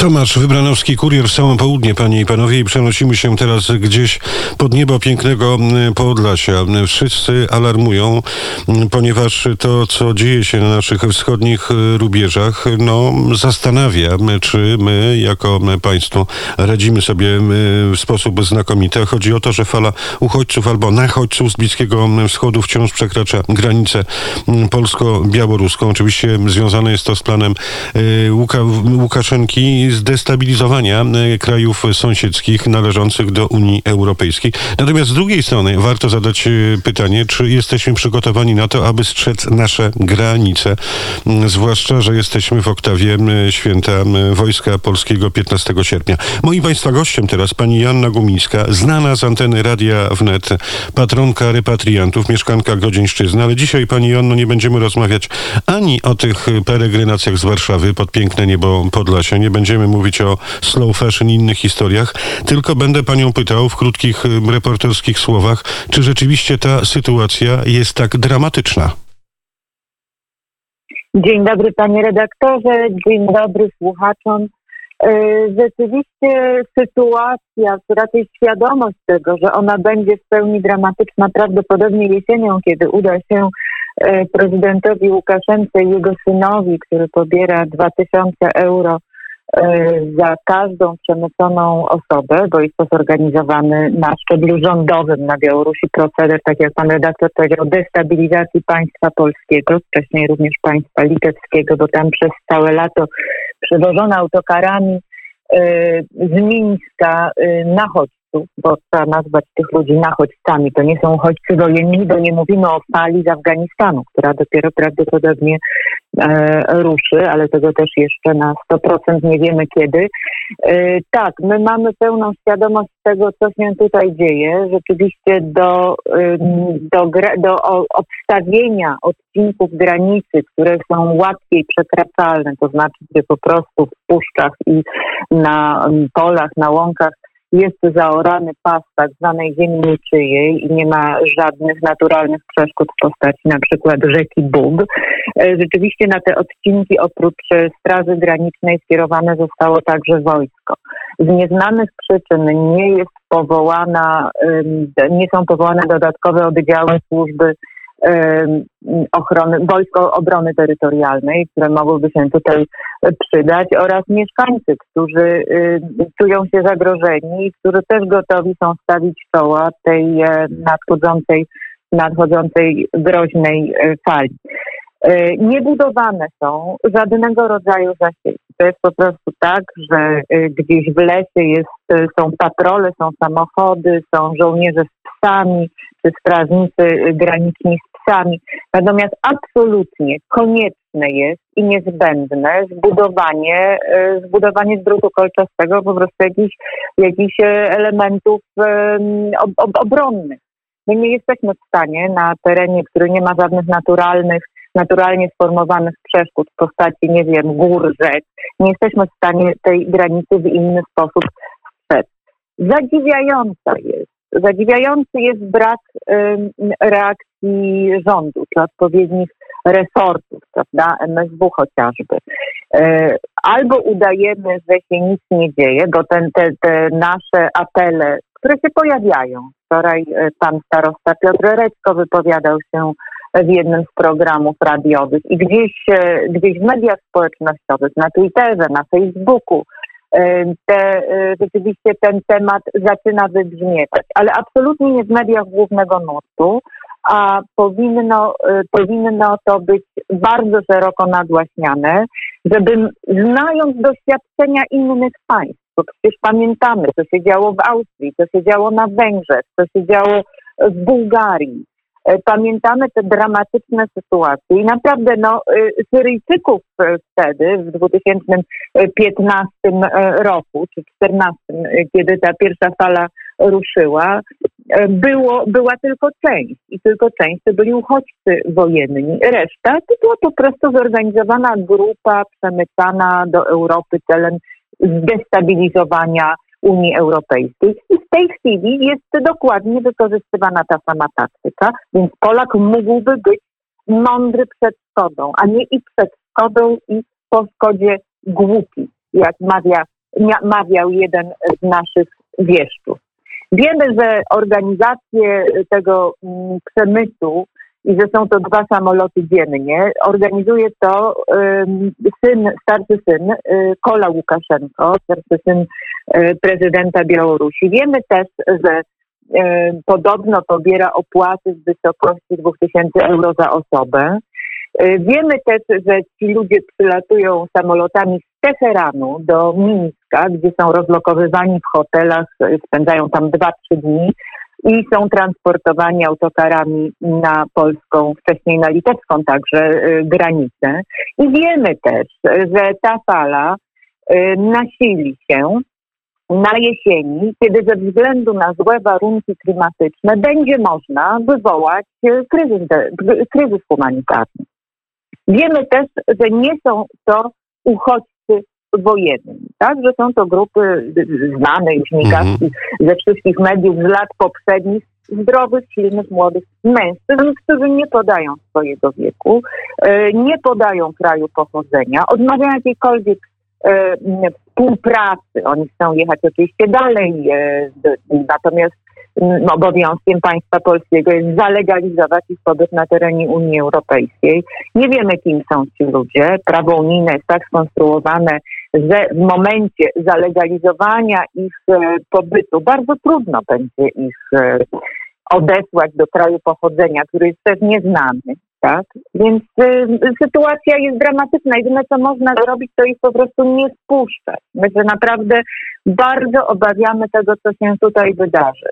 Tomasz Wybranowski, kurier w całe południe, panie i panowie, i przenosimy się teraz gdzieś pod niebo pięknego mm, Podlasia. Wszyscy alarmują, mm, ponieważ to, co dzieje się na naszych wschodnich y, rubieżach, no, zastanawia, czy my, jako państwo, radzimy sobie w sposób znakomity. Chodzi o to, że fala uchodźców albo nachodźców z Bliskiego Wschodu wciąż przekracza granicę polsko-białoruską. Oczywiście związane jest to z planem y, Łuka, Łukaszenki zdestabilizowania e, krajów sąsiedzkich należących do Unii Europejskiej. Natomiast z drugiej strony warto zadać e, pytanie, czy jesteśmy przygotowani na to, aby strzec nasze granice, zwłaszcza, że jesteśmy w oktawie święta Wojska Polskiego 15 sierpnia. Moim Państwa gościem teraz pani Janna Gumińska, znana z anteny Radia Wnet, patronka repatriantów, mieszkanka Grodzieńszczyzny, ale dzisiaj pani Janno nie będziemy rozmawiać ani o tych peregrinacjach z Warszawy pod piękne niebo Podlasia, nie będziemy mówić o slow fashion i innych historiach, tylko będę panią pytał w krótkich y, reporterskich słowach, czy rzeczywiście ta sytuacja jest tak dramatyczna. Dzień dobry panie redaktorze, dzień dobry słuchaczom. Y, rzeczywiście sytuacja, raczej świadomość tego, że ona będzie w pełni dramatyczna prawdopodobnie jesienią, kiedy uda się y, prezydentowi Łukaszence i jego synowi, który pobiera 2000 euro za każdą przemyconą osobę, bo jest to zorganizowany na szczeblu rządowym na Białorusi proceder, tak jak pan redaktor powiedział, destabilizacji państwa polskiego, wcześniej również państwa litewskiego, bo tam przez całe lato przewożono autokarami e, z Mińska e, nachodźców bo trzeba nazwać tych ludzi nachodźcami. To nie są uchodźcy wojenni, bo nie mówimy o fali z Afganistanu, która dopiero prawdopodobnie e, ruszy, ale tego też jeszcze na 100% nie wiemy kiedy. E, tak, my mamy pełną świadomość tego, co się tutaj dzieje. Rzeczywiście do, do, do obstawienia odcinków granicy, które są łatwiej przekraczalne, to znaczy, gdzie po prostu w puszczach i na polach, na łąkach jest zaorany pas tak zwanej ziemi niczyjej i nie ma żadnych naturalnych przeszkód w postaci na przykład rzeki Bug. E, rzeczywiście na te odcinki oprócz Straży Granicznej skierowane zostało także wojsko. Z nieznanych przyczyn nie jest powołana, nie są powołane dodatkowe oddziały służby ochrony, Wojsko Obrony Terytorialnej, które mogłyby się tutaj przydać oraz mieszkańcy, którzy czują się zagrożeni i którzy też gotowi są stawić czoła tej e, nadchodzącej, nadchodzącej groźnej e, fali. E, Niebudowane są żadnego rodzaju zasieki. To jest po prostu tak, że gdzieś w lesie jest, są patrole, są samochody, są żołnierze z psami, czy strażnicy graniczni psami. Natomiast absolutnie konieczne jest i niezbędne zbudowanie, e, zbudowanie z drutu kolczastego po prostu jakichś, jakichś e, elementów ob, obronnych. My nie jesteśmy w stanie na terenie, który nie ma żadnych naturalnych, naturalnie sformowanych przeszkód w postaci, nie wiem, gór, rzek, nie jesteśmy w stanie tej granicy w inny sposób strzec. Zadziwiająca jest Zadziwiający jest brak reakcji rządu, czy odpowiednich resortów, prawda, MSW chociażby. E, albo udajemy, że się nic nie dzieje, bo ten, te, te nasze apele, które się pojawiają, wczoraj e, pan starosta Piotr Reczko wypowiadał się w jednym z programów radiowych i gdzieś, e, gdzieś w mediach społecznościowych, na Twitterze, na Facebooku, te, y, rzeczywiście ten temat zaczyna wybrzmiewać, ale absolutnie nie w mediach głównego nurtu, a powinno, y, powinno to być bardzo szeroko nagłaśniane, żeby znając doświadczenia innych państw, bo przecież pamiętamy, co się działo w Austrii, co się działo na Węgrzech, co się działo w Bułgarii, E, pamiętamy te dramatyczne sytuacje i naprawdę no, e, Syryjczyków e, wtedy, w 2015 roku czy 2014, kiedy ta pierwsza fala ruszyła, było, była tylko część i tylko część to byli uchodźcy wojenni. Reszta to była po prostu zorganizowana grupa przemycana do Europy celem zdestabilizowania Unii Europejskiej. I w tej chwili jest dokładnie wykorzystywana ta sama taktyka, więc Polak mógłby być mądry przed szkodą, a nie i przed szkodą i po szkodzie głupi. jak mawia, mawiał jeden z naszych wieszczów. Wiemy, że organizację tego mm, przemysłu i że są to dwa samoloty dziennie. Organizuje to syn, starszy syn y, Kola Łukaszenko, starszy syn y, prezydenta Białorusi. Wiemy też, że y, podobno pobiera opłaty w wysokości 2000 euro za osobę. Wiemy też, że ci ludzie przylatują samolotami z Teheranu do Mińska, gdzie są rozlokowywani w hotelach, spędzają tam 2-3 dni i są transportowani autokarami na polską, wcześniej na litewską także y, granicę. I wiemy też, że ta fala y, nasili się na jesieni, kiedy ze względu na złe warunki klimatyczne będzie można wywołać y, kryzys, kryzys humanitarny. Wiemy też, że nie są to uchodźcy wojennymi, tak? Że są to grupy znane już migawki -hmm. ze wszystkich mediów z lat poprzednich, zdrowych, silnych, młodych mężczyzn, którzy nie podają swojego wieku, e, nie podają kraju pochodzenia, odmawiają jakiejkolwiek e, współpracy. Oni chcą jechać oczywiście dalej, e, natomiast obowiązkiem państwa polskiego jest zalegalizować ich pobyt na terenie Unii Europejskiej. Nie wiemy, kim są ci ludzie. Prawo unijne jest tak skonstruowane, że w momencie zalegalizowania ich e, pobytu bardzo trudno będzie ich e, odesłać do kraju pochodzenia, który jest też nieznany. Tak? Więc y, sytuacja jest dramatyczna. Jedyne, co można zrobić, to ich po prostu nie spuszczać. My się naprawdę bardzo obawiamy tego, co się tutaj wydarzy.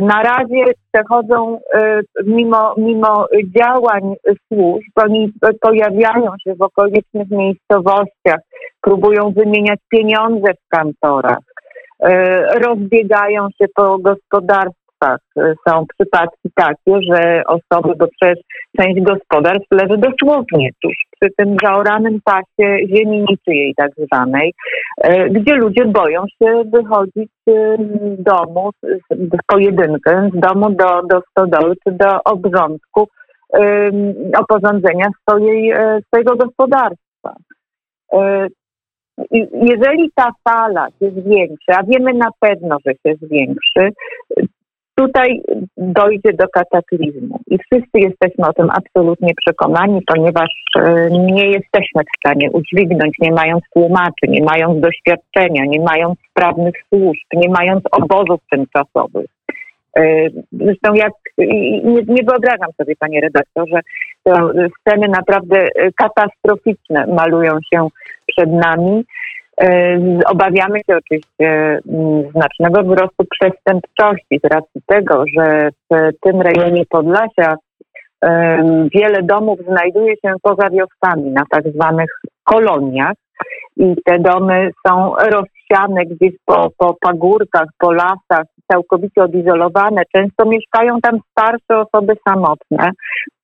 Na razie przechodzą, y, mimo, mimo działań służb, oni pojawiają się w okolicznych miejscowościach, próbują wymieniać pieniądze w kantorach, y, rozbiegają się po gospodarstwach są przypadki takie, że osoby, bo przecież część gospodarstw leży dosłownie tuż przy tym zaoranym pasie ziemi niczyjej tak zwanej, e, gdzie ludzie boją się wychodzić z domu, w pojedynkę, z domu do, do stodoły czy do obrządku oporządzenia swojej, e, swojego gospodarstwa. E, jeżeli ta fala się zwiększy, a wiemy na pewno, że się zwiększy, tutaj dojdzie do kataklizmu. I wszyscy jesteśmy o tym absolutnie przekonani, ponieważ e, nie jesteśmy w stanie udźwignąć, nie mając tłumaczy, nie mając doświadczenia, nie mając sprawnych służb, nie mając obozów tymczasowych. E, zresztą jak nie, nie wyobrażam sobie, panie redaktorze, to sceny naprawdę katastroficzne malują się przed nami. E, obawiamy się oczywiście mm, znacznego wzrostu przestępczości z racji tego, że w tym rejonie Podlasia wiele domów znajduje się poza wioskami na tak zwanych koloniach i te domy są rozsiane gdzieś po, po pagórkach, po lasach, całkowicie odizolowane. Często mieszkają tam starsze osoby samotne,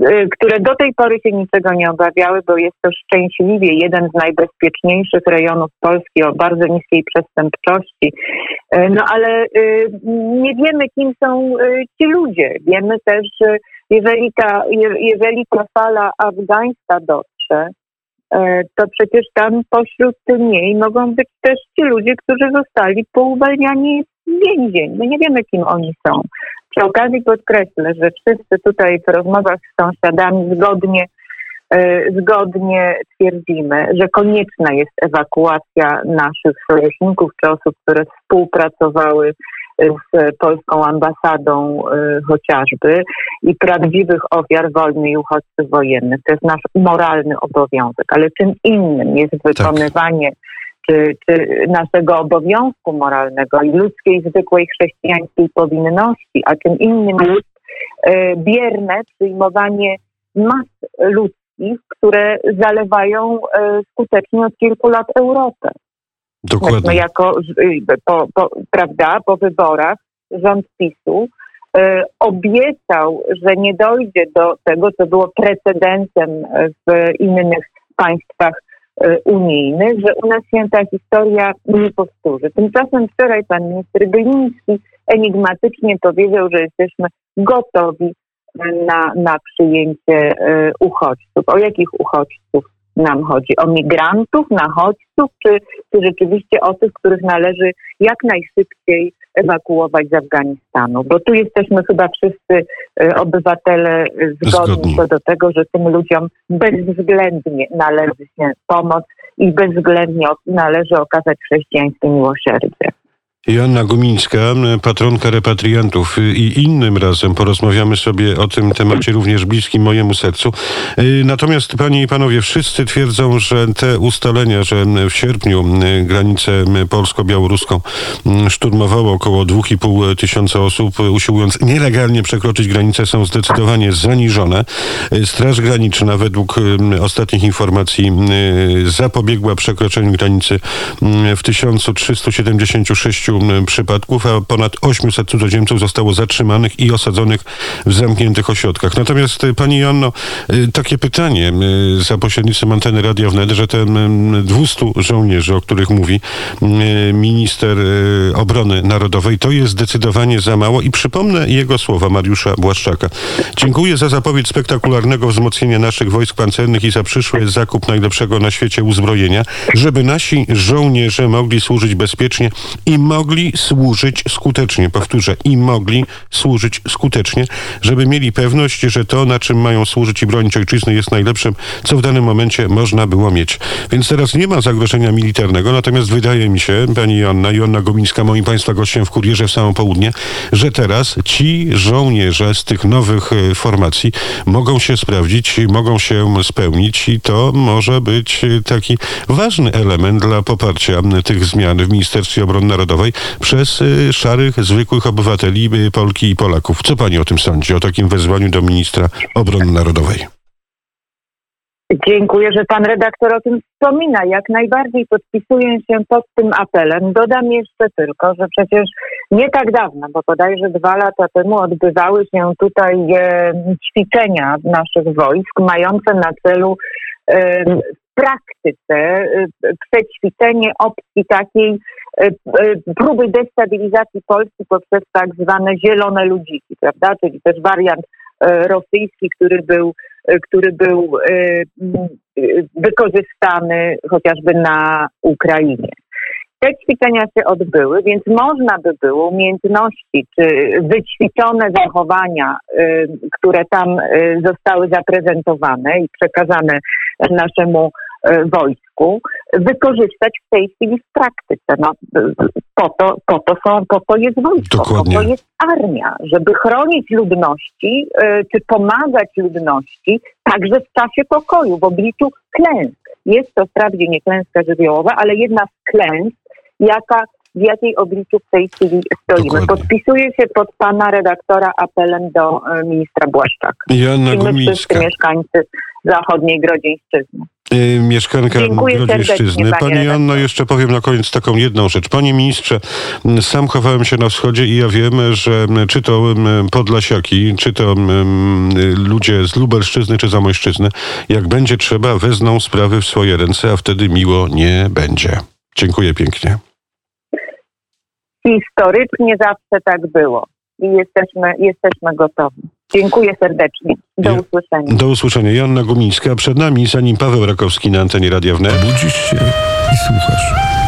y, które do tej pory się niczego nie obawiały, bo jest to szczęśliwie jeden z najbezpieczniejszych rejonów Polski o bardzo niskiej przestępczości. Y, no ale y, nie wiemy, kim są ci ludzie. Wiemy też, że jeżeli ta, jeżeli ta fala afgańska dotrze, to przecież tam pośród niej mogą być też ci ludzie, którzy zostali pouwalniani więzień. My nie wiemy, kim oni są. Przy okazji podkreślę, że wszyscy tutaj w rozmowach z sąsiadami zgodnie, e, zgodnie twierdzimy, że konieczna jest ewakuacja naszych sojuszników czy osób, które współpracowały z polską ambasadą e, chociażby i prawdziwych ofiar wojny i uchodźców wojennych. To jest nasz moralny obowiązek, ale czym innym jest tak. wykonywanie czy, czy naszego obowiązku moralnego i ludzkiej, zwykłej chrześcijańskiej powinności, a czym innym jest e, bierne przyjmowanie mas ludzkich, które zalewają e, skutecznie od kilku lat Europę. Dokładnie. My jako, po, po, prawda, po wyborach rząd PiSu e, obiecał, że nie dojdzie do tego, co było precedentem w innych państwach E, unijnych, że u nas się ta historia nie powtórzy. Tymczasem wczoraj pan minister Gliński enigmatycznie powiedział, że jesteśmy gotowi na, na przyjęcie uchodźców. O jakich uchodźców nam chodzi? O migrantów, nachodźców, czy, czy rzeczywiście o tych, których należy jak najszybciej ewakuować z Afganistanu? Bo tu jesteśmy chyba wszyscy e, obywatele zgodni, Zgodni. co do tego, że tym ludziom bezwzględnie należy się pomoc i bezwzględnie należy okazać chrześcijańskie miłosierdzie. Joanna Gumińska, patronka repatriantów i innym razem porozmawiamy sobie o tym temacie również bliskim mojemu sercu. Y, Natomiast panie i panowie, wszyscy twierdzą, że te ustalenia, że w sierpniu y, granicę polsko-białoruską y, szturmowało około 2,5 tysiąca osób, usiłując nielegalnie przekroczyć granicę, są zdecydowanie zaniżone. Y, Straż Graniczna według y, ostatnich informacji y, zapobiegła przekroczeniu granicy y, w 1376 przypadków, a ponad 800 cudzoziemców zostało zatrzymanych i osadzonych w zamkniętych ośrodkach. Natomiast y, pani Joanno, y, takie pytanie y, za pośrednictwem anteny Radia Wnet, że ten y, 200 żołnierzy, o których mówi minister obrony narodowej, to jest zdecydowanie za mało i przypomnę jego słowa Mariusza Błaszczaka. Dziękuję za zapowiedź spektakularnego wzmocnienia naszych wojsk pancernych i za przyszły zakup najlepszego na świecie uzbrojenia, żeby nasi żołnierze mogli służyć bezpiecznie i mogli służyć skutecznie. Powtórzę, i mogli służyć skutecznie, żeby mieli pewność, że to, na czym mają służyć i bronić ojczyzny, jest najlepszym, co w danym momencie można było mieć. Więc teraz nie ma zagrożenia militarnego, natomiast wydaje mi się, pani Joanna, Joanna Gomińska, moim państwa gościem w Kurierze w samo południe, że teraz ci żołnierze z tych nowych e, formacji mogą się sprawdzić, mogą się spełnić i to może być e, taki ważny element dla poparcia tych zmian w Ministerstwie Obrony Narodowej przez e, szarych, zwykłych obywateli, e, Polki i Polaków. Co pani o tym sądzi, o takim wezwaniu do ministra obrony narodowej? Dziękuję, że pan redaktor o tym wspomina. Jak najbardziej podpisuję się pod tym apelem. Dodam jeszcze tylko, że przecież nie tak dawno, bo bodajże dwa lata temu odbywały się tutaj e, ćwiczenia naszych wojsk mające na celu e, w praktyce e, przećwiczenie opcji takiej próby destabilizacji Polski poprzez tak zwane zielone ludziki, prawda? Czyli też wariant e, rosyjski, który był e, który był e, e, wykorzystany chociażby na Ukrainie. Te ćwiczenia się odbyły, więc można by było umiejętności czy wyćwiczone zachowania, e, które tam e, zostały zaprezentowane i przekazane naszemu e, wojsku, wykorzystać w tej chwili w praktyce. No, e, po, to, po, to są, po to jest wojsko, Dokładnie. po to jest armia, żeby chronić ludności e, czy pomagać ludności także w czasie pokoju, w obliczu klęsk. Jest to wprawdzie nie klęska żywiołowa, ale jedna z klęsk, jaka, w jakiej obliczu w tej chwili stoimy. Dokładnie. Podpisuję się pod pana redaktora apelem do e, ministra Błaszczaka. Joanna I my wszyscy mieszkańcy zachodniej Grodzieńszczyzny. Y, mieszkanka Dziękuję Grodzieńszczyzny. Pani redaktorze. jeszcze powiem na koniec taką jedną rzecz. Panie ministrze, sam chowałem się na wschodzie i ja wiem, że czy to Podlasiaki, czy to ludzie z Lubelszczyzny, czy Zamojszczyzny, jak będzie trzeba, wezmą sprawy w swoje ręce, a wtedy miło nie będzie. Dziękuję pięknie. Historycznie zawsze tak było i jesteśmy, jesteśmy gotowi. Dziękuję serdecznie. Do Ja- usłyszenia. Do usłyszenia. Joanna Gumińska przed nami, zanim Paweł Rakowski na antenie Radia Wnet. Budzisz się i słuchasz.